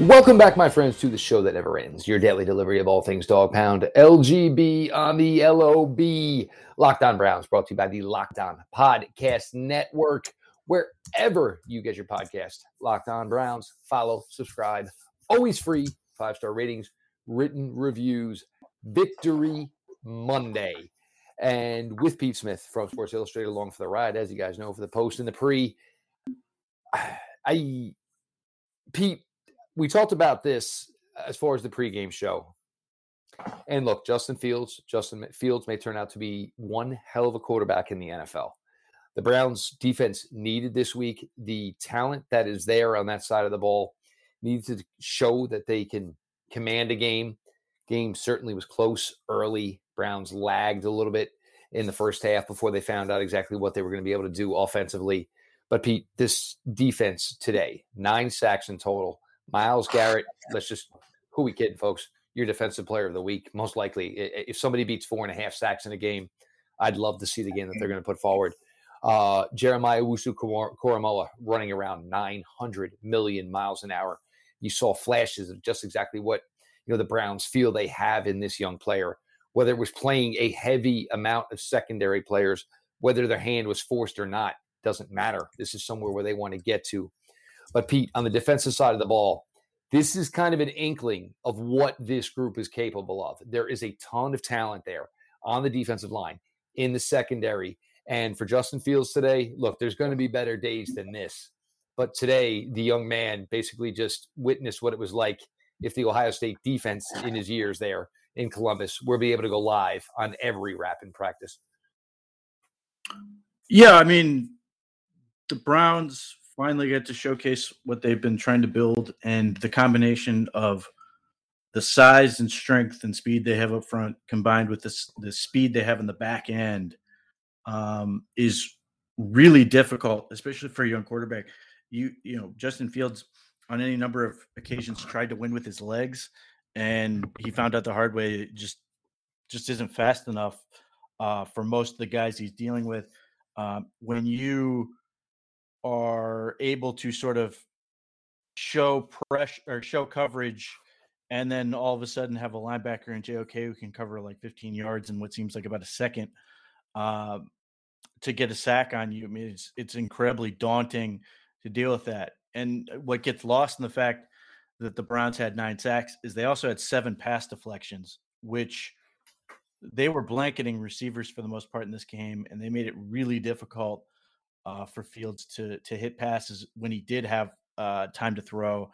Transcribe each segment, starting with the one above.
Welcome back, my friends, to the show that never ends. Your daily delivery of all things dog pound. LGB on the LOB. Locked On Browns brought to you by the Locked On Podcast Network. Wherever you get your podcast, Locked On Browns, follow, subscribe. Always free. Five star ratings, written reviews. Victory Monday. And with Pete Smith from Sports Illustrated along for the ride, as you guys know, for the post and the pre. I, Pete, we talked about this as far as the pregame show. And look, Justin Fields, Justin Fields may turn out to be one hell of a quarterback in the NFL. The Browns defense needed this week the talent that is there on that side of the ball needed to show that they can command a game. Game certainly was close early. Browns lagged a little bit in the first half before they found out exactly what they were going to be able to do offensively. But Pete, this defense today, nine sacks in total. Myles Garrett, let's just who we kidding, folks? Your defensive player of the week, most likely. If somebody beats four and a half sacks in a game, I'd love to see the game that they're going to put forward. Uh, Jeremiah Owusu Koramoah running around 900 million miles an hour. You saw flashes of just exactly what you know the Browns feel they have in this young player. Whether it was playing a heavy amount of secondary players, whether their hand was forced or not, doesn't matter. This is somewhere where they want to get to. But Pete, on the defensive side of the ball, this is kind of an inkling of what this group is capable of. There is a ton of talent there on the defensive line, in the secondary. And for Justin Fields today, look, there's going to be better days than this. But today, the young man basically just witnessed what it was like if the Ohio State defense in his years there in Columbus were be able to go live on every rap in practice. Yeah, I mean, the Browns finally get to showcase what they've been trying to build and the combination of the size and strength and speed they have up front combined with the, the speed they have in the back end um, is really difficult, especially for a young quarterback. You you know Justin Fields on any number of occasions tried to win with his legs, and he found out the hard way it just just isn't fast enough uh, for most of the guys he's dealing with. Um, when you are able to sort of show pressure or show coverage and then all of a sudden have a linebacker in JOK who can cover like 15 yards in what seems like about a second uh, to get a sack on you. I mean, it's it's incredibly daunting to deal with that. And uh, what gets lost in the fact that the Browns had nine sacks is they also had seven pass deflections, which they were blanketing receivers for the most part in this game, and they made it really difficult uh, for Fields to to hit passes when he did have uh, time to throw,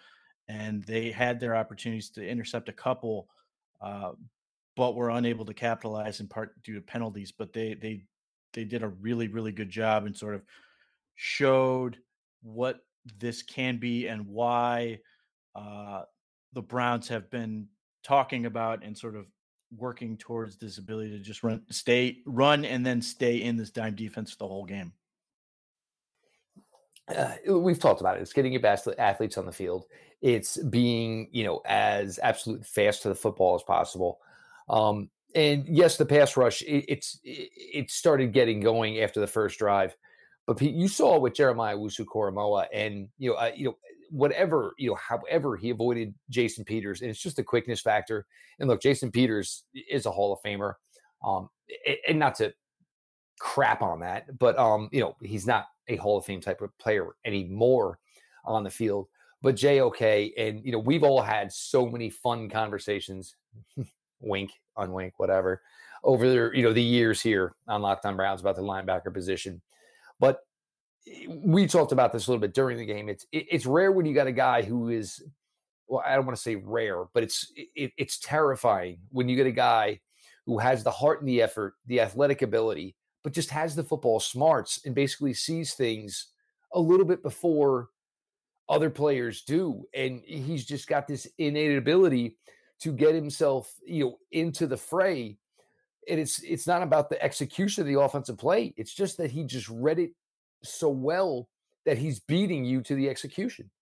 and they had their opportunities to intercept a couple, uh, but were unable to capitalize in part due to penalties. But they they they did a really really good job and sort of showed what this can be and why uh, the Browns have been talking about and sort of working towards this ability to just run, stay, run, and then stay in this dime defense the whole game uh, we've talked about it. It's getting your best athletes on the field. It's being, you know, as absolute fast to the football as possible. Um, and yes, the pass rush it, it's it, started getting going after the first drive, but you saw with Jeremiah Owusu Koramoah and you know, uh, you know, whatever you know, however he avoided Jason Peters, and it's just a quickness factor. And look, Jason Peters is a Hall of Famer, um, and not to crap on that, but um, you know, he's not a Hall of Fame type of player anymore on the field. But JOK, and you know, we've all had so many fun conversations, wink, unwink, whatever, over the you know the years here on Locked On Browns about the linebacker position. But eh, we talked about this a little bit during the game. It's it's rare when you got a guy who is well, I don't want to say rare, but it's it, it's terrifying when you get a guy who has the heart and the effort, the athletic ability but just has the football smarts and basically sees things a little bit before other players do. And he's just got this innate ability to get himself, you know, into the fray. And it's it's not about the execution of the offensive play. It's just that he just read it so well that he's beating you to the execution.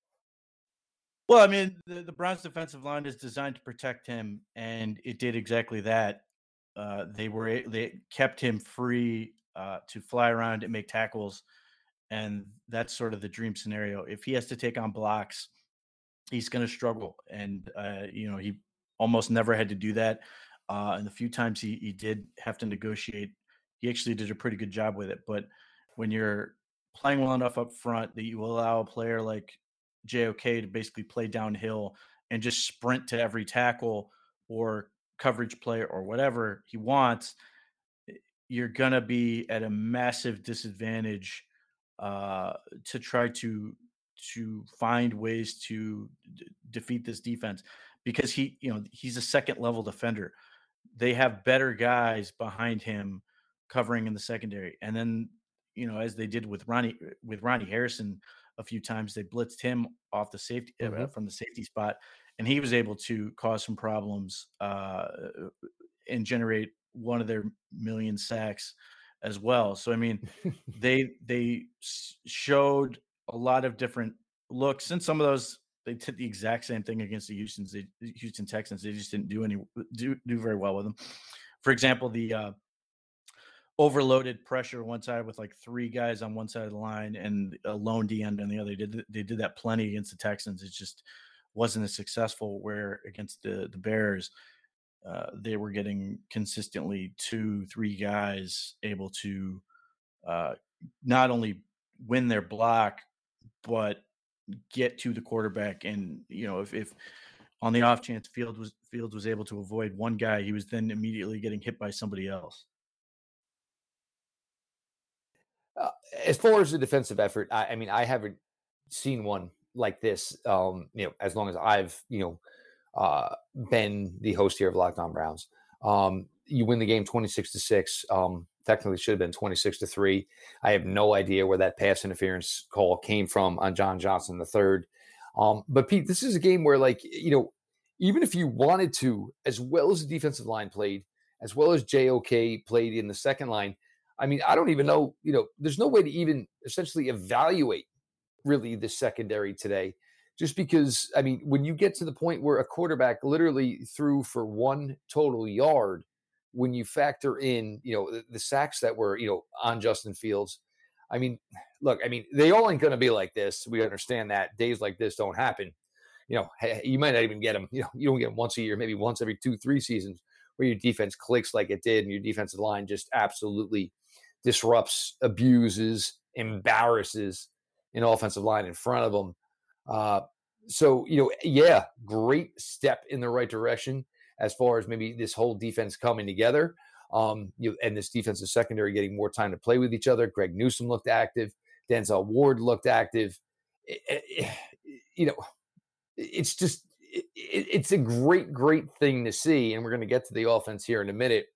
Well, I mean, the, the Browns' defensive line is designed to protect him, and it did exactly that. Uh, they were they kept him free uh, to fly around and make tackles, and that's sort of the dream scenario. If he has to take on blocks, he's going to struggle, and uh, you know he almost never had to do that. Uh, and the few times he, he did have to negotiate, he actually did a pretty good job with it. But when you're playing well enough up front that you allow a player like JOK to basically play downhill and just sprint to every tackle or coverage play or whatever he wants, you're going to be at a massive disadvantage uh, to try to to find ways to d- defeat this defense because he you know he's a second level defender they have better guys behind him covering in the secondary and then you know as they did with Ronnie with Ronnie Harrison a few times. They blitzed him off the safety uh, mm-hmm. from the safety spot, and he was able to cause some problems uh, and generate one of their million sacks as well. So I mean, they they showed a lot of different looks, and some of those they did the exact same thing against the Houston's they, Houston Texans. They just didn't do any do do very well with them. For example, the uh, overloaded pressure one side with like three guys on one side of the line and a lone D end on the other. They did they did that plenty against the Texans. It just wasn't as successful. Where against the the Bears, uh, they were getting consistently two, three guys able to uh, not only win their block but get to the quarterback. And you know, if if on the off chance was Fields was able to avoid one guy, he was then immediately getting hit by somebody else. Uh, as far as the defensive effort, I, I, mean, I haven't seen one like this. Um, you know, as long as I've you know uh, been the host here of Locked On Browns. Um, you win the game twenty six to six. Um, technically, should have been twenty six to three. I have no idea where that pass interference call came from on John Johnson the third. Um, but Pete, this is a game where, like, you know, even if you wanted to, as well as the defensive line played, as well as JOK played in the second line, I mean, I don't even know, you know, there's no way to even essentially evaluate really the secondary today. Just because, I mean, when you get to the point where a quarterback literally threw for one total yard, when you factor in, you know, the, the sacks that were, you know, on Justin Fields, I mean, look, I mean, they all ain't going to be like this. We understand that days like this don't happen. You know, you might not even get them. You know, you don't get them once a year, maybe once every two, three seasons, where your defense clicks like it did, and your defensive line just absolutely disrupts, abuses, embarrasses an offensive line in front of them. Uh, so, you know, yeah, great step in the right direction as far as maybe this whole defense coming together. Um, you and this defensive secondary getting more time to play with each other. Greg Newsome looked active. Denzel Ward looked active. You know, it's just it, it's a great, great thing to see. And we're going to get to the offense here in a minute,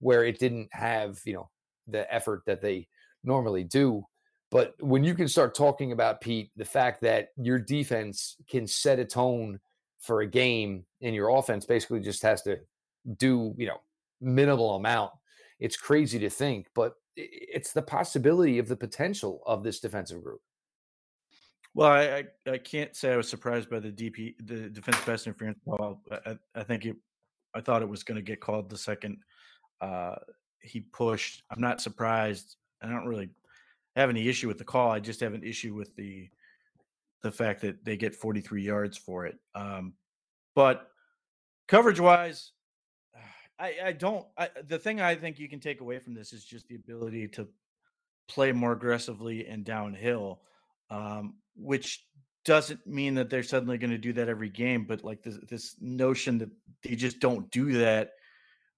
where it didn't have you know the effort that they normally do. But when you can start talking about Pete, the fact that your defense can set a tone for a game and your offense basically just has to do, you know, minimal amount. It's crazy to think, but it's the possibility of the potential of this defensive group. Well, I, I, can't say I was surprised by the DP the defense pass interference call. I, I think it I thought it was going to get called the second uh, he pushed. I'm not surprised. I don't really have any issue with the call. I just have an issue with the the fact that they get 43 yards for it. Um, but coverage wise, I, I don't. I, the thing I think you can take away from this is just the ability to play more aggressively and downhill, um, which doesn't mean that they're suddenly going to do that every game. But like this, this notion that they just don't do that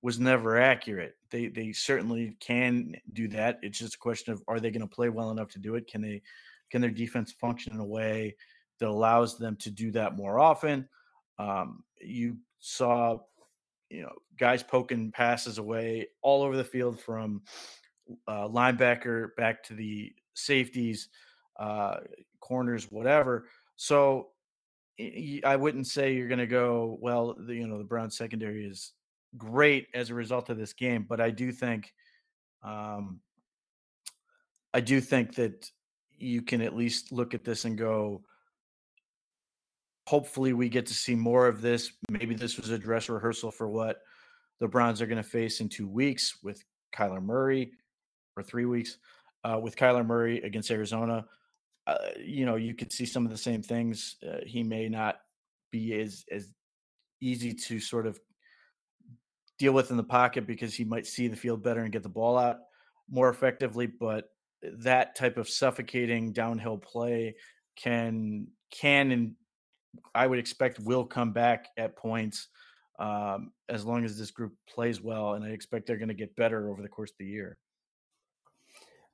was never accurate. They they certainly can do that. It's just a question of are they going to play well enough to do it? Can they can their defense function in a way that allows them to do that more often? Um, you saw you know guys poking passes away all over the field from uh, linebacker back to the safeties, uh, corners, whatever. So I wouldn't say you're going to go well. The, you know the Brown secondary is great as a result of this game, but I do think, um, I do think that you can at least look at this and go, hopefully we get to see more of this. Maybe this was a dress rehearsal for what the Browns are going to face in two weeks with Kyler Murray, or three weeks uh, with Kyler Murray against Arizona. Uh, you know, you could see some of the same things. Uh, he may not be as as easy to sort of deal with in the pocket because he might see the field better and get the ball out more effectively. But that type of suffocating downhill play can can and I would expect will come back at points um, as long as this group plays well, and I expect they're going to get better over the course of the year.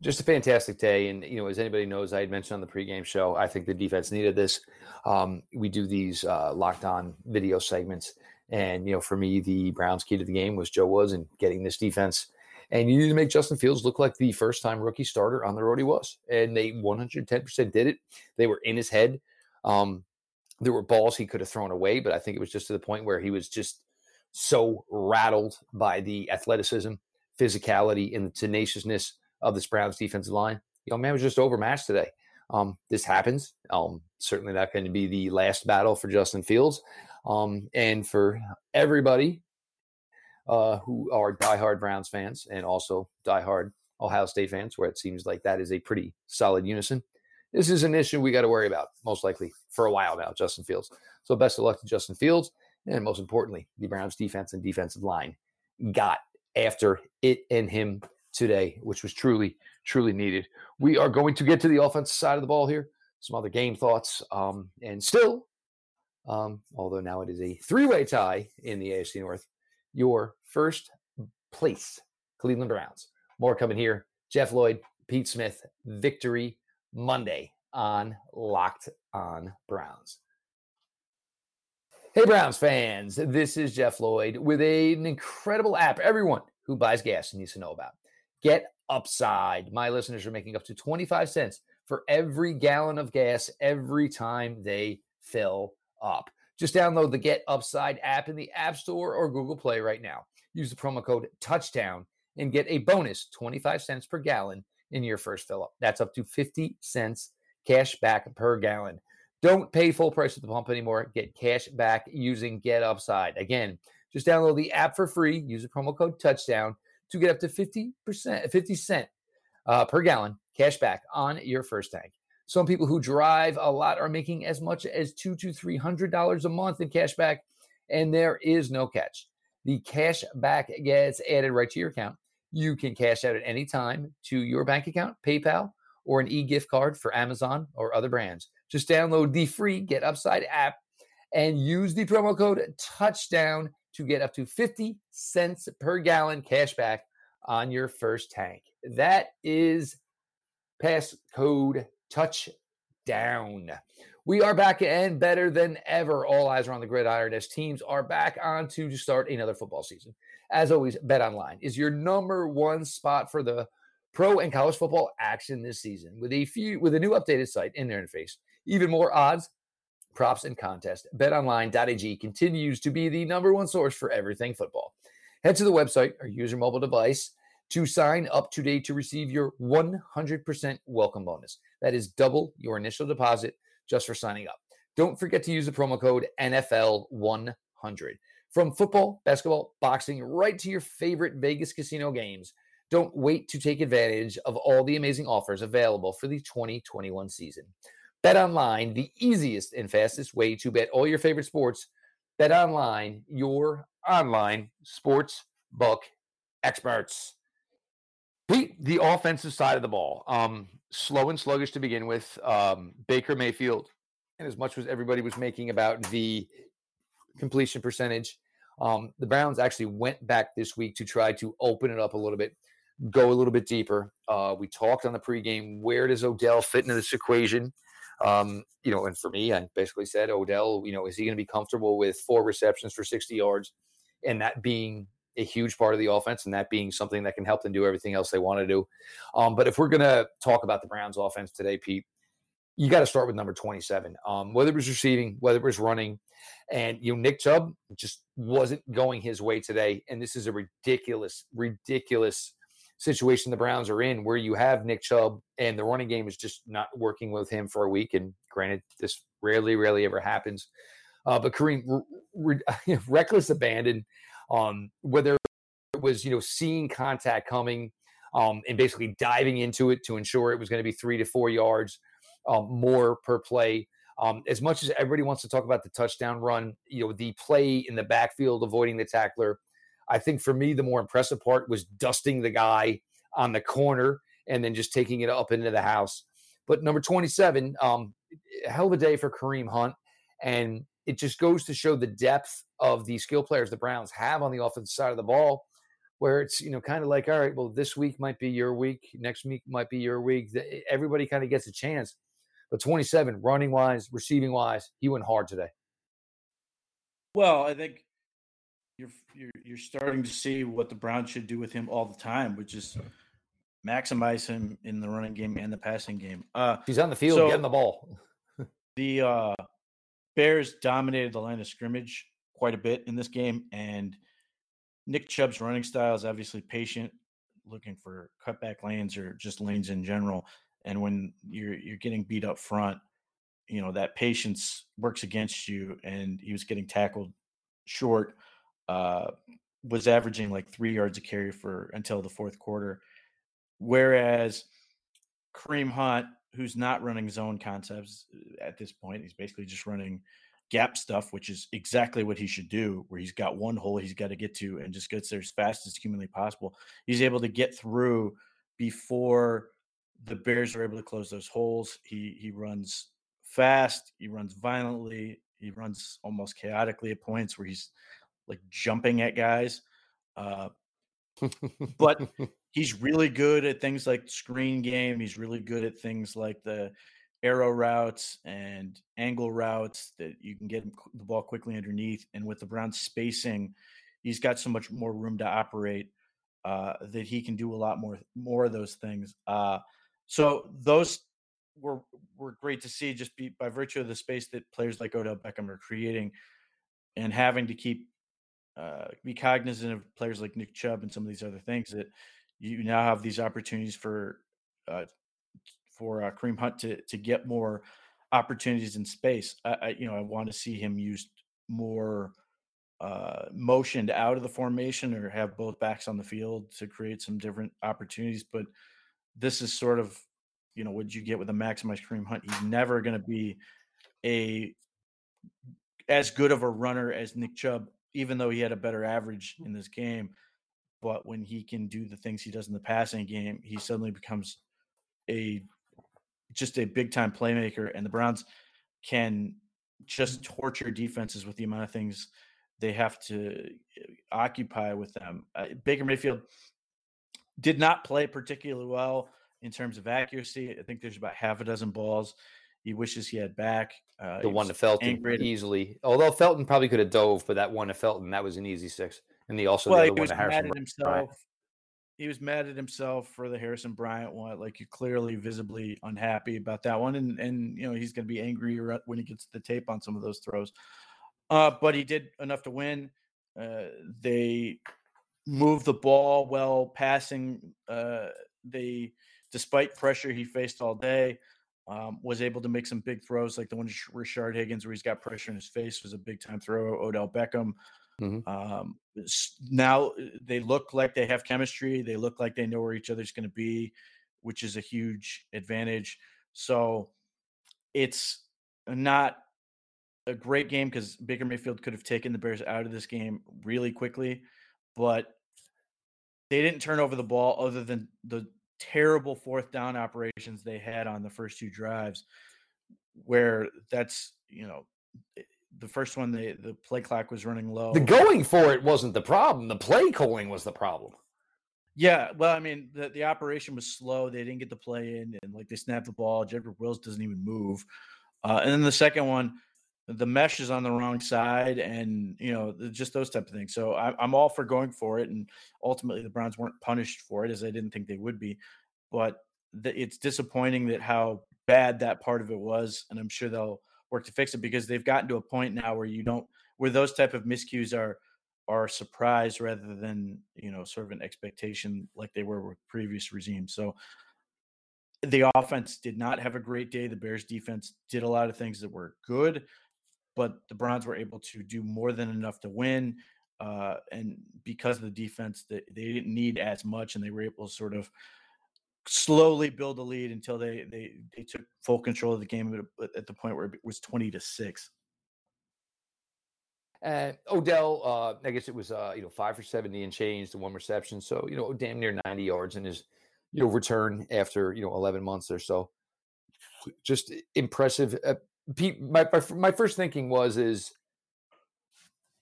Just a fantastic day, and you know, as anybody knows, I had mentioned on the pregame show, I think the defense needed this. Um, we do these uh, locked on video segments, and you know, for me, the Browns' key to the game was Joe Woods and getting this defense. And you need to make Justin Fields look like the first time rookie starter on the road he was. And they 110% did it. They were in his head. Um, there were balls he could have thrown away, but I think it was just to the point where he was just so rattled by the athleticism, physicality, and the tenaciousness of this Browns defensive line. You know, man was just overmatched today. Um, this happens. Um, certainly not going to be the last battle for Justin Fields. Um, and for everybody uh, who are diehard Browns fans and also diehard Ohio State fans, where it seems like that is a pretty solid unison this is an issue we got to worry about most likely for a while now, Justin Fields. So best of luck to Justin Fields. And most importantly, the Browns defense and defensive line got after it and him today, which was truly, truly needed. We are going to get to the offensive side of the ball here, some other game thoughts. Um, and still, um, although now it is a three way tie in the AFC North, your first place Cleveland Browns. More coming here. Jeff Lloyd, Pete Smith, victory Monday on Locked on Browns. Hey, Browns fans, this is Jeff Lloyd with a, an incredible app everyone who buys gas needs to know about. Get Upside. My listeners are making up to 25 cents for every gallon of gas every time they fill up. Just download the Get Upside app in the App Store or Google Play right now. Use the promo code Touchdown and get a bonus 25 cents per gallon in your first fill up. That's up to 50 cents cash back per gallon. Don't pay full price at the pump anymore. Get cash back using Get Upside. Again, just download the app for free. Use the promo code touchdown to get up to 50%, 50 cent uh, per gallon cash back on your first tank. Some people who drive a lot are making as much as two to three hundred dollars a month in cash back, and there is no catch. The cash back gets added right to your account you can cash out at any time to your bank account, PayPal, or an e gift card for Amazon or other brands. Just download the free Get Upside app and use the promo code touchdown to get up to 50 cents per gallon cash back on your first tank. That is passcode touchdown. We are back and better than ever. All eyes are on the gridiron as teams are back on to start another football season. As always, BetOnline is your number one spot for the pro and college football action this season. With a few with a new updated site and interface, even more odds, props, and contests. BetOnline.ag continues to be the number one source for everything football. Head to the website or use your mobile device to sign up today to receive your 100% welcome bonus. That is double your initial deposit just for signing up. Don't forget to use the promo code NFL100. From football, basketball, boxing, right to your favorite Vegas casino games, don't wait to take advantage of all the amazing offers available for the 2021 season. Bet online, the easiest and fastest way to bet all your favorite sports. Bet online, your online sports book experts. Pete, the offensive side of the ball, um, slow and sluggish to begin with. Um, Baker Mayfield, and as much as everybody was making about the completion percentage, um, the Browns actually went back this week to try to open it up a little bit, go a little bit deeper. Uh, we talked on the pregame where does Odell fit into this equation? Um, you know, and for me, I basically said Odell, you know, is he going to be comfortable with four receptions for 60 yards and that being a huge part of the offense and that being something that can help them do everything else they want to do. Um, but if we're going to talk about the Browns offense today, Pete, you got to start with number 27. Um, whether it was receiving, whether it was running, and you know Nick Chubb just wasn't going his way today, and this is a ridiculous, ridiculous situation the Browns are in, where you have Nick Chubb and the running game is just not working with him for a week. And granted, this rarely, rarely ever happens. Uh, but Kareem, re- re- reckless abandon, um, whether it was you know seeing contact coming um, and basically diving into it to ensure it was going to be three to four yards um, more per play. Um, as much as everybody wants to talk about the touchdown run, you know, the play in the backfield avoiding the tackler, I think for me, the more impressive part was dusting the guy on the corner and then just taking it up into the house. But number 27, um, hell of a day for Kareem Hunt. And it just goes to show the depth of the skill players the Browns have on the offensive side of the ball, where it's, you know, kind of like, all right, well, this week might be your week, next week might be your week. Everybody kind of gets a chance. But 27, running wise, receiving wise, he went hard today. Well, I think you're you're you're starting to see what the Browns should do with him all the time, which is maximize him in the running game and the passing game. Uh, He's on the field so getting the ball. the uh, Bears dominated the line of scrimmage quite a bit in this game, and Nick Chubb's running style is obviously patient, looking for cutback lanes or just lanes in general. And when you're you're getting beat up front, you know that patience works against you. And he was getting tackled short uh, was averaging like three yards a carry for until the fourth quarter. Whereas Kareem Hunt, who's not running zone concepts uh, at this point, he's basically just running gap stuff, which is exactly what he should do, where he's got one hole he's got to get to and just gets there as fast as humanly possible. He's able to get through before the Bears are able to close those holes. He he runs fast, he runs violently, he runs almost chaotically at points where he's like jumping at guys. Uh, but he's really good at things like screen game. He's really good at things like the arrow routes and angle routes that you can get the ball quickly underneath. And with the Browns spacing, he's got so much more room to operate uh, that he can do a lot more more of those things. Uh, so those were were great to see just be, by virtue of the space that players like Odell Beckham are creating and having to keep uh, be cognizant of players like Nick Chubb and some of these other things that you now have these opportunities for uh, for uh, Kareem Hunt to to get more opportunities in space. I, I you know I want to see him used more uh, motioned out of the formation or have both backs on the field to create some different opportunities. But this is sort of you know what you get with a maximized Kareem Hunt. He's never going to be a as good of a runner as Nick Chubb even though he had a better average in this game. But when he can do the things he does in the passing game, he suddenly becomes a just a big time playmaker. And the Browns can just torture defenses with the amount of things they have to uh, occupy with them. Uh, Baker Mayfield did not play particularly well in terms of accuracy. I think there's about half a dozen balls he wishes he had back. Uh, the one to Felton easily. Although Felton probably could have dove, but that one to Felton that was an easy six. And the also well, the other one to Harrison. Himself. He was mad at himself for the Harrison Bryant one. Like you clearly visibly unhappy about that one, and and you know he's going to be angry when he gets the tape on some of those throws. Uh, but he did enough to win. Uh, they moved the ball well, passing. Uh, they, despite pressure he faced all day, um, was able to make some big throws, like the one to Rashard Higgins, where he's got pressure in his face, was a big time throw. Odell Beckham. Mm-hmm. Um, now uh, they look like they have chemistry. They look like they know where each other's going to be, which is a huge advantage. So it's not a great game because Baker Mayfield could have taken the Bears out of this game really quickly, but they didn't turn over the ball other than the terrible fourth down operations they had on the first two drives, where that's you know the first one the the play clock was running low. The going for it wasn't the problem. The play calling was the problem. Yeah, well, I mean, the, the operation was slow. They didn't get the play in, and like they snapped the ball. Jedrick Wills doesn't even move. Uh, and then the second one, the mesh is on the wrong side, and you know, just those type of things. So I, I'm all for going for it, and ultimately the Browns weren't punished for it, as I didn't think they would be. But the, it's disappointing that how bad that part of it was, and I'm sure they'll work to fix it because they've gotten to a point now where you don't, where those type of miscues are are surprised rather than you know sort of an expectation like they were with previous regimes. So the offense did not have a great day. The Bears defense did a lot of things that were good, but the Browns were able to do more than enough to win. Uh, and because of the defense, that they, they didn't need as much, and they were able to sort of slowly build a lead until they they they took full control of the game at, at the point where it was twenty to six. And Odell, uh, I guess it was uh, you know five for seventy and change to one reception, so you know damn near ninety yards in his you know return after you know eleven months or so. Just impressive. Uh, Pete, my, my my first thinking was is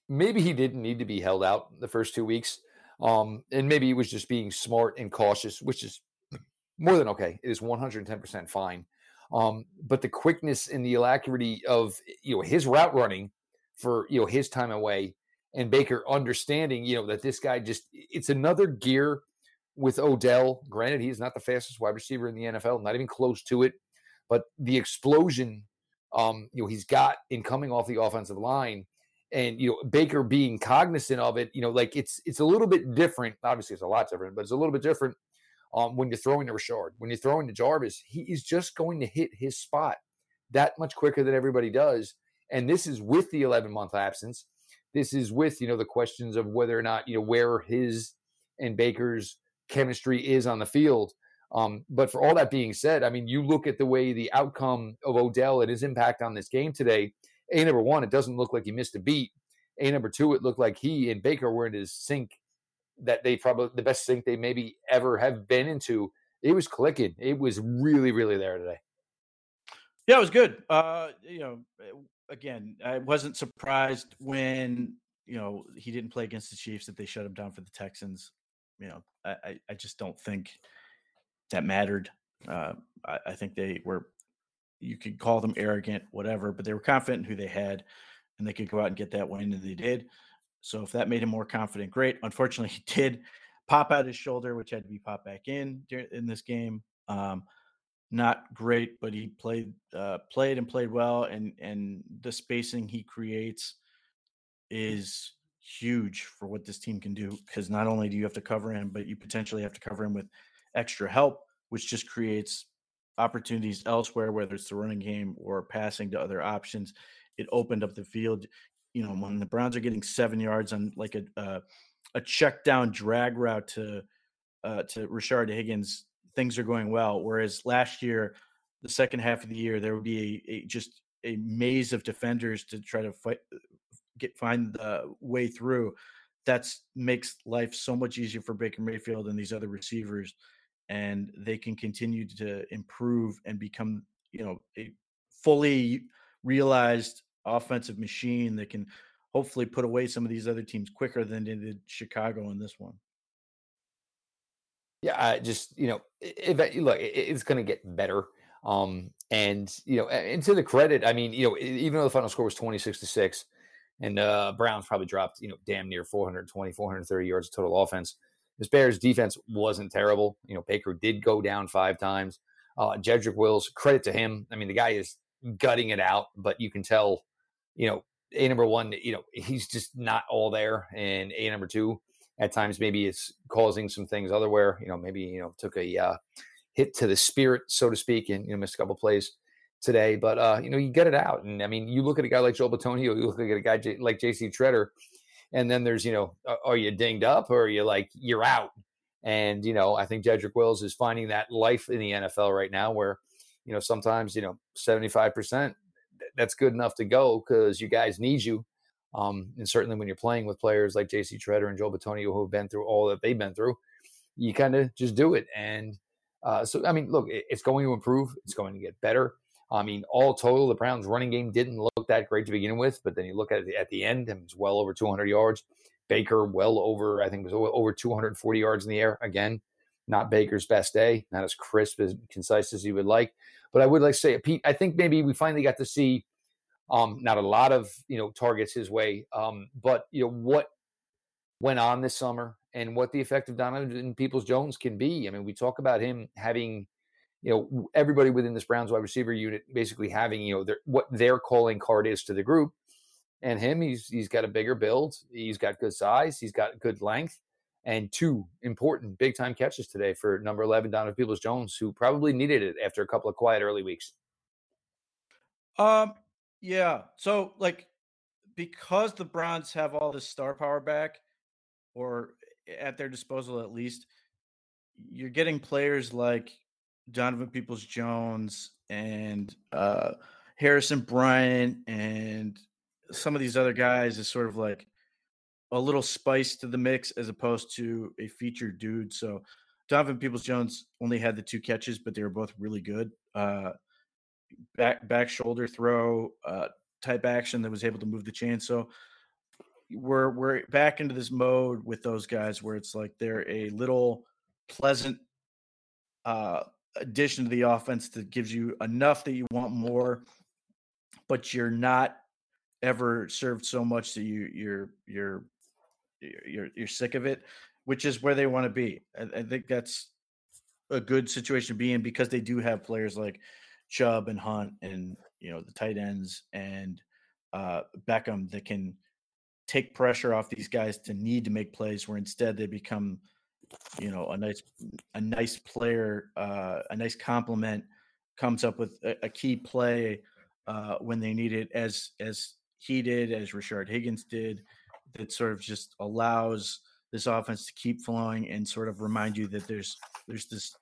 maybe he didn't need to be held out the first two weeks, um, and maybe he was just being smart and cautious, which is more than okay. It is one hundred ten percent fine. Um, but the quickness and the alacrity of you know his route running for you know his time away and Baker understanding you know that this guy just it's another gear with Odell. Granted, he's not the fastest wide receiver in the NFL, not even close to it, but the explosion um, you know he's got in coming off the offensive line and you know Baker being cognizant of it, you know, like it's it's a little bit different. Obviously, it's a lot different, but it's a little bit different um, when you're throwing to Rashard. When you're throwing to Jarvis, he is just going to hit his spot that much quicker than everybody does. And this is with the 11 month absence. This is with, you know, the questions of whether or not, you know, where his and Baker's chemistry is on the field. Um, but for all that being said, I mean, you look at the way the outcome of Odell and his impact on this game today. A number one, it doesn't look like he missed a beat. A number two, it looked like he and Baker were in his sync that they probably the best sync they maybe ever have been into. It was clicking. It was really, really there today. Yeah, it was good. Uh, you know, again, I wasn't surprised when you know he didn't play against the Chiefs that they shut him down for the Texans. You know, I I just don't think that mattered. Uh, I, I think they were. You could call them arrogant, whatever, but they were confident in who they had, and they could go out and get that win, and they did. So if that made him more confident, great. Unfortunately, he did pop out his shoulder, which had to be popped back in in this game. Um, not great, but he played uh, played and played well, and and the spacing he creates is huge for what this team can do. Because not only do you have to cover him, but you potentially have to cover him with extra help, which just creates opportunities elsewhere, whether it's the running game or passing to other options. It opened up the field. You know, when the Browns are getting seven yards on like a uh, a check down drag route to uh, to Rashard Higgins things are going well. Whereas last year, the second half of the year, there would be a, a just a maze of defenders to try to fight, get find the way through. That's makes life so much easier for Baker Mayfield and these other receivers, and they can continue to improve and become, you know, a fully realized offensive machine that can hopefully put away some of these other teams quicker than they did Chicago in this one. Yeah, I just you know, if look, it's going to get better. Um, and you know, and to the credit, I mean, you know, even though the final score was twenty six to six, and uh, Browns probably dropped you know damn near 420, 430 yards of total offense. This Bears defense wasn't terrible. You know, Baker did go down five times. Uh, Jedrick Wills, credit to him. I mean, the guy is gutting it out, but you can tell, you know, a number one, you know, he's just not all there, and a number two, at times maybe it's causing some things otherwhere. You know, maybe you know took a uh, hit to the spirit, so to speak, and you know missed a couple plays today. But uh, you know, you get it out, and I mean, you look at a guy like Joel Bitonio, you look at a guy J- like J.C. Tretter, and then there's you know, are you dinged up or are you like you're out? And you know, I think Jedrick Wills is finding that life in the NFL right now, where you know sometimes you know 75 percent that's good enough to go because you guys need you um, and certainly when you're playing with players like JC Tretter and Joel Bitonio who have been through all that they've been through, you kind of just do it. And uh, so, I mean, look, it's going to improve. It's going to get better. I mean, all total, the Browns' running game didn't look that great to begin with, but then you look at it at the end, and it's well over 200 yards. Baker, well over, I think, was over 240 yards in the air. Again, not Baker's best day, not as crisp as concise as he would like. But I would like to say, Pete, I think maybe we finally got to see um, not a lot of you know targets his way, um, but you know what went on this summer and what the effect of Donovan Peoples Jones can be. I mean, we talk about him having you know everybody within this Browns wide receiver unit basically having you know their, what their calling card is to the group. And him, he's he's got a bigger build. He's got good size. He's got good length, and two important big time catches today for number eleven Donovan Peoples Jones, who probably needed it after a couple of quiet early weeks. Um, yeah. So like because the Browns have all this star power back, or at their disposal at least, you're getting players like Donovan Peoples Jones and uh, Harrison Bryant and some of these other guys is sort of like a little spice to the mix as opposed to a featured dude. So Donovan Peoples Jones only had the two catches, but they were both really good. Uh, back back shoulder throw uh, type action that was able to move the chain. So we're we're back into this mode with those guys where it's like they're a little pleasant uh, addition to the offense that gives you enough that you want more, but you're not ever served so much that you you're you're you're you're sick of it, which is where they want to be. I, I think that's a good situation to be in because they do have players like Chubb and Hunt and you know the tight ends and uh, Beckham that can take pressure off these guys to need to make plays where instead they become you know a nice a nice player uh, a nice compliment comes up with a, a key play uh, when they need it as as he did as Rashard Higgins did that sort of just allows this offense to keep flowing and sort of remind you that there's there's this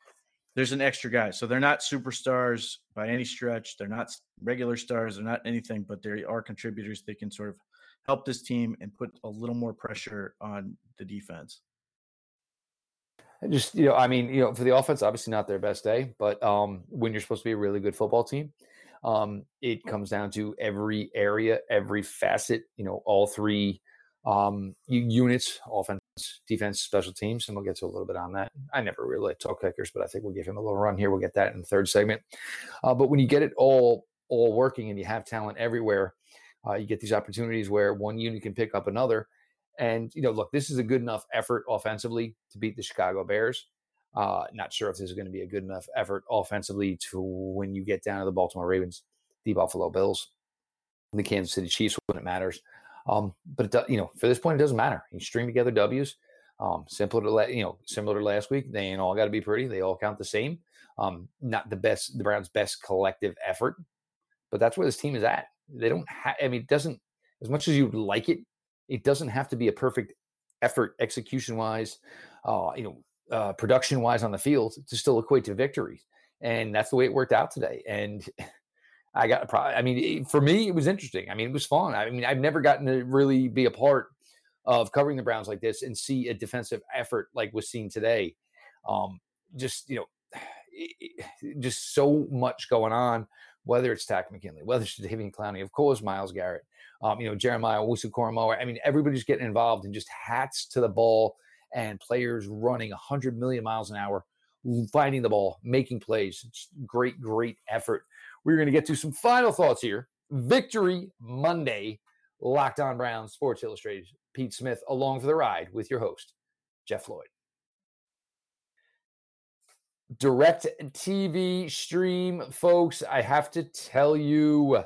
there's an extra guy. So they're not superstars by any stretch. They're not regular stars. They're not anything, but they are contributors. They can sort of help this team and put a little more pressure on the defense. Just you know, I mean, you know, for the offense, obviously not their best day, but um, when you're supposed to be a really good football team, um, it comes down to every area, every facet. You know, all three um, units: offense, defense, special teams, and we'll get to a little bit on that. I never really talk kickers, but I think we'll give him a little run here. We'll get that in the third segment. Uh, but when you get it all all working and you have talent everywhere, uh, you get these opportunities where one unit can pick up another. And you know, look, this is a good enough effort offensively to beat the Chicago Bears. Uh, not sure if this is going to be a good enough effort offensively to when you get down to the Baltimore Ravens, the Buffalo Bills, the Kansas City Chiefs when it matters. Um, but it, you know, for this point, it doesn't matter. You string together W's. Um, simple to you know, similar to last week. They ain't all got to be pretty. They all count the same. Um, not the best, the Browns' best collective effort, but that's where this team is at. They don't have. I mean, it doesn't. As much as you'd like it, it doesn't have to be a perfect effort, execution wise, uh, you know, uh, production wise on the field to still equate to victories. And that's the way it worked out today. And I got, a pro I mean, for me, it was interesting. I mean, it was fun. I mean, I've never gotten to really be a part of covering the Browns like this and see a defensive effort like was seen today. Um, just, you know, just so much going on, whether it's Takk McKinley, whether it's David Clowney, of course, Myles Garrett, um, you know, Jeremiah Owusu I mean, everybody's getting involved and just hats to the ball and players running 100 million miles an hour, finding the ball, making plays. It's great, great effort. We're going to get to some final thoughts here. Victory Monday, Locked On Browns, Sports Illustrated. Pete Smith along for the ride with your host, Jeff Lloyd. Direct TV stream, folks. I have to tell you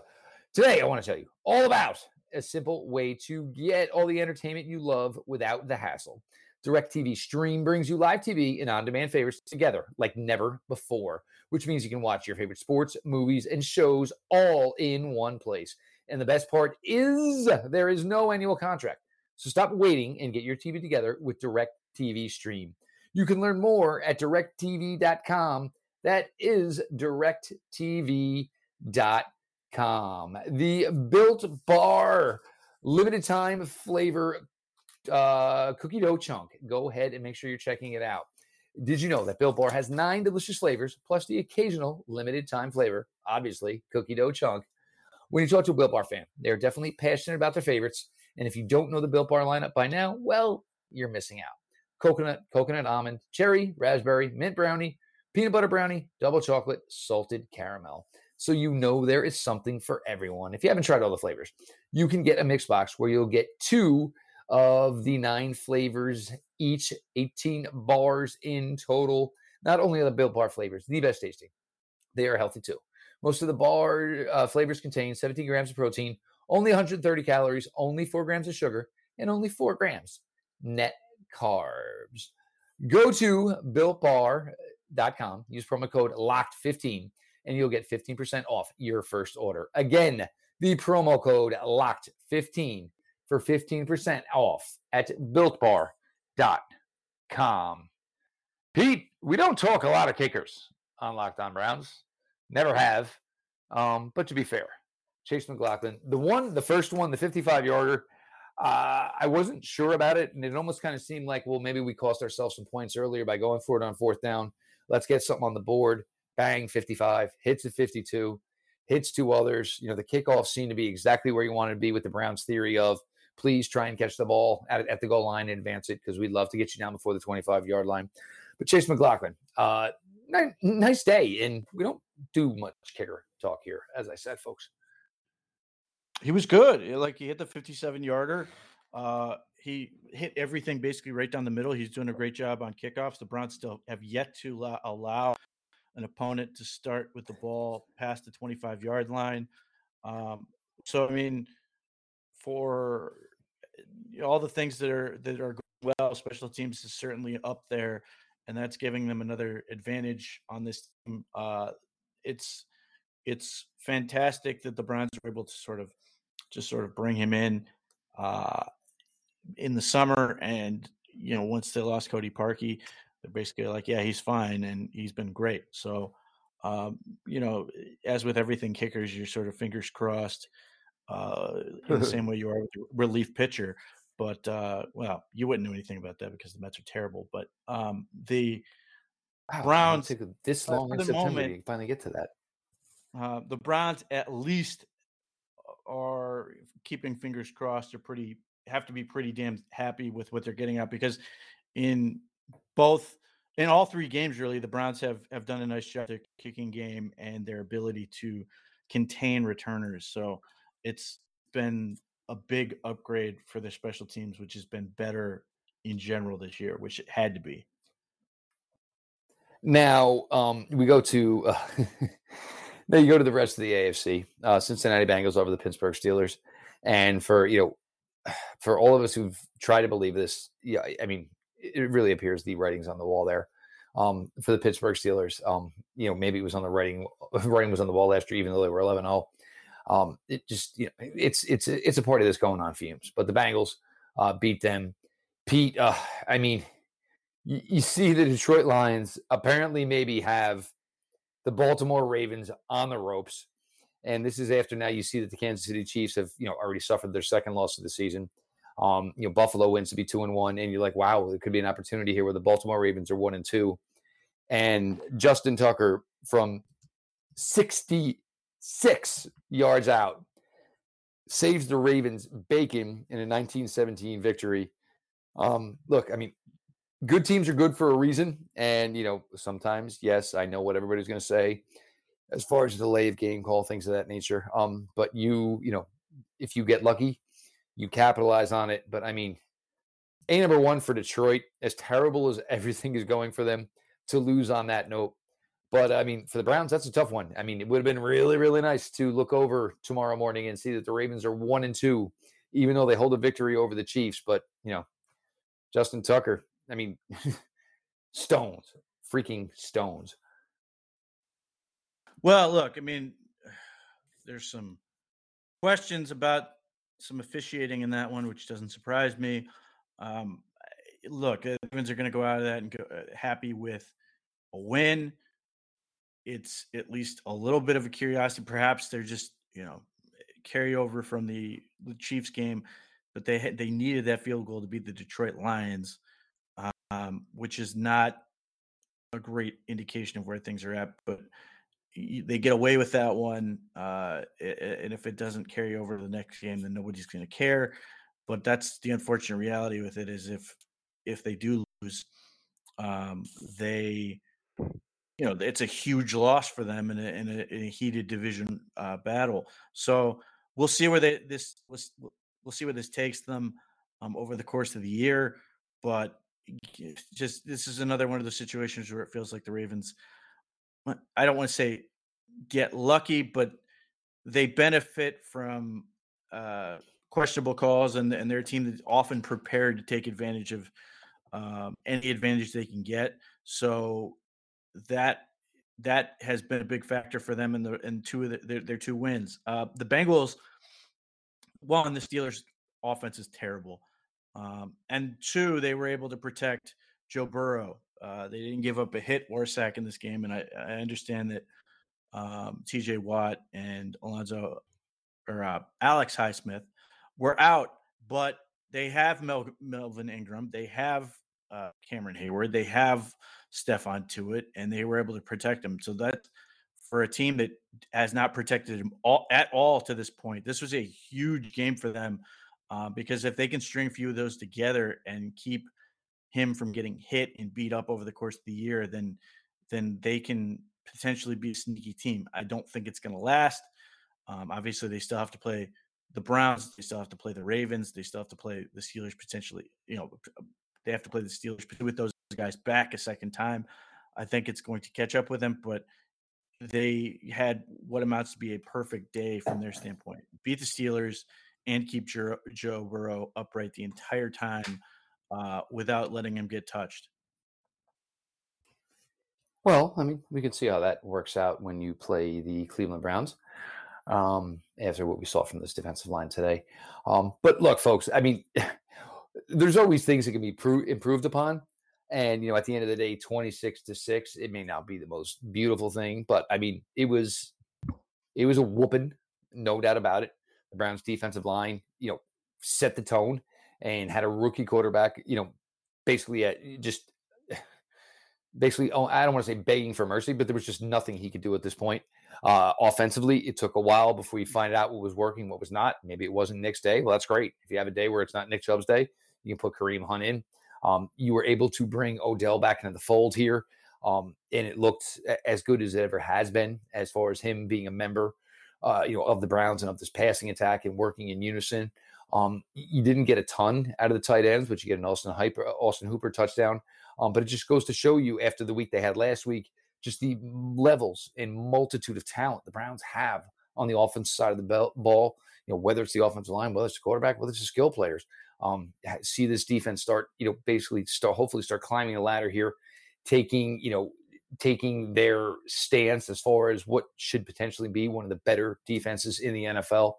today, I want to tell you all about a simple way to get all the entertainment you love without the hassle. DirecTV Stream brings you live TV and on demand favorites together like never before, which means you can watch your favorite sports, movies, and shows all in one place. And the best part is there is no annual contract. So stop waiting and get your TV together with Direct TV Stream. You can learn more at directv.com. That is directv.com. The Built Bar limited time flavor uh, cookie dough chunk. Go ahead and make sure you're checking it out. Did you know that Built Bar has nine delicious flavors plus the occasional limited time flavor, obviously, cookie dough chunk? When you talk to a Built Bar fan, they're definitely passionate about their favorites. And if you don't know the Built Bar lineup by now, well, you're missing out. Coconut, coconut almond, cherry, raspberry, mint brownie, peanut butter brownie, double chocolate, salted caramel. So you know there is something for everyone. If you haven't tried all the flavors, you can get a mix box where you'll get two of the nine flavors, each 18 bars in total. Not only are the Built Bar flavors the best tasting, they are healthy too. Most of the bar uh, flavors contain 17 grams of protein, Only 130 calories, only four grams of sugar, and only four grams net carbs. Go to builtbar.com, use promo code LOCKED15, and you'll get 15% off your first order. Again, the promo code LOCKED15 for 15% off at builtbar.com. Pete, we don't talk a lot of kickers on Locked On Browns. Never have. Um, but to be fair, Chase McLaughlin, the one, the first one, the 55 yarder, uh, I wasn't sure about it. And it almost kind of seemed like, well, maybe we cost ourselves some points earlier by going for it on fourth down. Let's get something on the board. Bang, 55, hits at 52, hits two others. You know, the kickoff seemed to be exactly where you wanted to be with the Browns' theory of please try and catch the ball at, at the goal line and advance it because we'd love to get you down before the 25 yard line. But Chase McLaughlin, uh, nice day. And we don't do much kicker talk here, as I said, folks. He was good. Like he hit the 57 yarder. Uh, he hit everything basically right down the middle. He's doing a great job on kickoffs. The Browns still have yet to allow an opponent to start with the ball past the 25 yard line. Um, so, I mean, for all the things that are that are well, special teams is certainly up there, and that's giving them another advantage on this team. Uh, it's it's fantastic that the Browns were able to sort of just sort of bring him in uh, in the summer, and you know once they lost Cody Parkey, they're basically like, yeah, he's fine, and he's been great. So. Um, you know, as with everything kickers, you're sort of fingers crossed uh, in the same way you are with the relief pitcher. But uh, well, you wouldn't know anything about that because the Mets are terrible. But um, the wow, Browns took this long in September moment, to finally get to that. Uh, the Browns at least are keeping fingers crossed. They're pretty have to be pretty damn happy with what they're getting out because in both in all three games really the Browns have have done a nice job their kicking game and their ability to contain returners. So it's been a big upgrade for their special teams, which has been better in general this year, which it had to be. Now um, we go to uh, now you go to the rest of the AFC. Uh, Cincinnati Bengals over the Pittsburgh Steelers, and for you know, for all of us who've tried to believe this, yeah, I mean, it really appears the writing's on the wall there. Um, for the Pittsburgh Steelers, um, you know, maybe it was on the writing. Writing was on the wall last year, even though they were 11-0 um, it just you know it's it's it's a party that's going on fumes. But the Bengals uh, beat them. Pete, uh, I mean, you, you see the Detroit Lions apparently maybe have the Baltimore Ravens on the ropes. And this is after now you see that the Kansas City Chiefs have, you know, already suffered their second loss of the season. Um, you know, Buffalo wins to be two and one, and you're like, wow, there could be an opportunity here where the Baltimore Ravens are one and two. And Justin Tucker from 60 six yards out, saves the Ravens bacon in a 1917 victory. Um, look, I mean, good teams are good for a reason. And, you know, sometimes, yes, I know what everybody's going to say as far as delay of game call, things of that nature. Um, but you, you know, if you get lucky, you capitalize on it. But I mean, a number one for Detroit, as terrible as everything is going for them, to lose on that note but I mean, for the Browns, that's a tough one. I mean, it would have been really, really nice to look over tomorrow morning and see that the Ravens are one and two, even though they hold a victory over the Chiefs. But you know, Justin Tucker, I mean, stones, freaking stones. Well, look, I mean, there's some questions about some officiating in that one, which doesn't surprise me. Um, look, the Ravens are going to go out of that and go uh, happy with a win it's at least a little bit of a curiosity. Perhaps they're just you know carryover from the the Chiefs game, but they had they needed that field goal to beat the Detroit Lions, um, which is not a great indication of where things are at. But they get away with that one, uh, and if it doesn't carry over to the next game, then nobody's going to care. But that's the unfortunate reality with it is if if they do lose, um, they you know it's a huge loss for them in a, in a, in a heated division uh, battle. So we'll see where they this we'll, we'll see where this takes them um, over the course of the year. But just this is another one of those situations where it feels like the Ravens. I don't want to say get lucky, but they benefit from uh, questionable calls, and and they're team that's often prepared to take advantage of um, any advantage they can get. So that that has been a big factor for them in the in two of the, their, their two wins. Uh, the Bengals, one, the Steelers' offense is terrible, um, and two, they were able to protect Joe Burrow. Uh, they didn't give up a hit or a sack in this game, and I, I understand that um, T.J. Watt and Alonzo or uh, Alex Highsmith were out, but they have Mel- Melvin Ingram, they have uh, Cameron Heyward, they have Stephon Tuitt, and they were able to protect him. So that for a team that has not protected him all, at all to this point, this was a huge game for them uh, because if they can string a few of those together and keep him from getting hit and beat up over the course of the year, then then they can potentially be a sneaky team. I don't think it's going to last. Um, obviously, they still have to play the Browns. They still have to play the Ravens. They still have to play the Steelers potentially. You know, they have to play the Steelers with those guys back a second time. I think it's going to catch up with them, but they had what amounts to be a perfect day from their standpoint. Beat the Steelers and keep Joe, Joe Burrow upright the entire time uh, without letting him get touched. Well, I mean, we can see how that works out when you play the Cleveland Browns um, after what we saw from this defensive line today. Um, but look, folks, I mean, there's always things that can be pro- improved upon. And, you know, at the end of the day, 26 to 6, it may not be the most beautiful thing, but I mean, it was it was a whooping, no doubt about it. The Browns defensive line, you know, set the tone and had a rookie quarterback, you know, basically at just basically, oh, I don't want to say begging for mercy, but there was just nothing he could do at this point. Uh, offensively, it took a while before you find out what was working, what was not. Maybe it wasn't Nick's day. Well, that's great. If you have a day where it's not Nick Chubb's day, you can put Kareem Hunt in. Um, you were able to bring Odell back into the fold here, um, and it looked as good as it ever has been as far as him being a member, uh, you know, of the Browns and of this passing attack and working in unison. Um, you didn't get a ton out of the tight ends, but you get an Austin, Hyper, Austin Hooper touchdown. Um, but it just goes to show you after the week they had last week, just the levels and multitude of talent the Browns have on the offensive side of the ball. You know, whether it's the offensive line, whether it's the quarterback, whether it's the skill players. Um, see this defense start, you know, basically start, hopefully start climbing the ladder here, taking, you know, taking their stance as far as what should potentially be one of the better defenses in the NFL.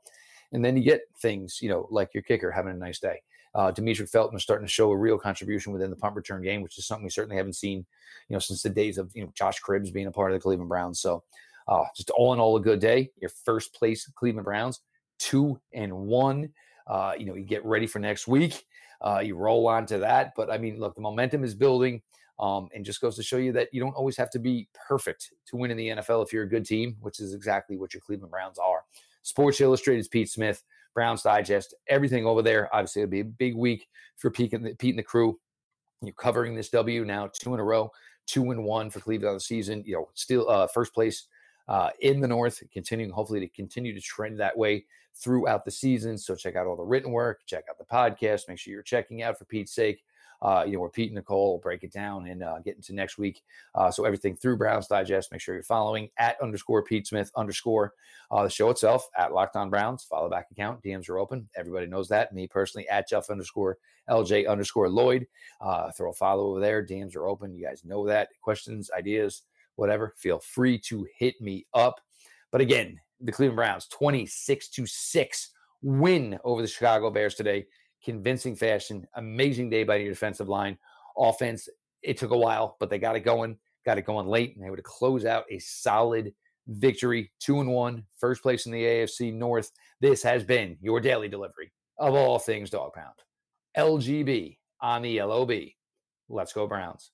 And then you get things, you know, like your kicker having a nice day. Uh, Demetric Felton is starting to show a real contribution within the punt return game, which is something we certainly haven't seen, you know, since the days of you know Josh Cribbs being a part of the Cleveland Browns. So, uh, just all in all, a good day. Your first place Cleveland Browns, two and one. Uh, you know, you get ready for next week. Uh, you roll on to that. But I mean, look, the momentum is building. Um, and just goes to show you that you don't always have to be perfect to win in the NFL if you're a good team, which is exactly what your Cleveland Browns are. Sports Illustrated's Pete Smith. Browns Digest, everything over there. Obviously, it'll be a big week for Pete and the, Pete and the crew. You're covering this W now, two in a row, two and one for Cleveland on the season. You know, still uh, first place uh, in the North, continuing hopefully to continue to trend that way throughout the season. So check out all the written work, check out the podcast. Make sure you're checking out for Pete's sake uh, you know, where Pete and Nicole will break it down and uh, get into next week. Uh, so everything through Browns Digest. Make sure you're following at underscore Pete Smith underscore uh, the show itself at Locked On Browns. Follow back account. DMs are open. Everybody knows that. Me personally at Jeff underscore LJ underscore Lloyd. Uh, throw a follow over there. DMs are open. You guys know that. Questions, ideas, whatever. Feel free to hit me up. But again, the Cleveland Browns 26 to 6 win over the Chicago Bears today convincing fashion. Amazing day by your defensive line. Offense, it took a while, but they got it going, got it going late, and they would close out a solid victory. Two and one, first place in the AFC North. This has been your daily delivery of all things dog pound. LGB on the LOB. Let's go, Browns.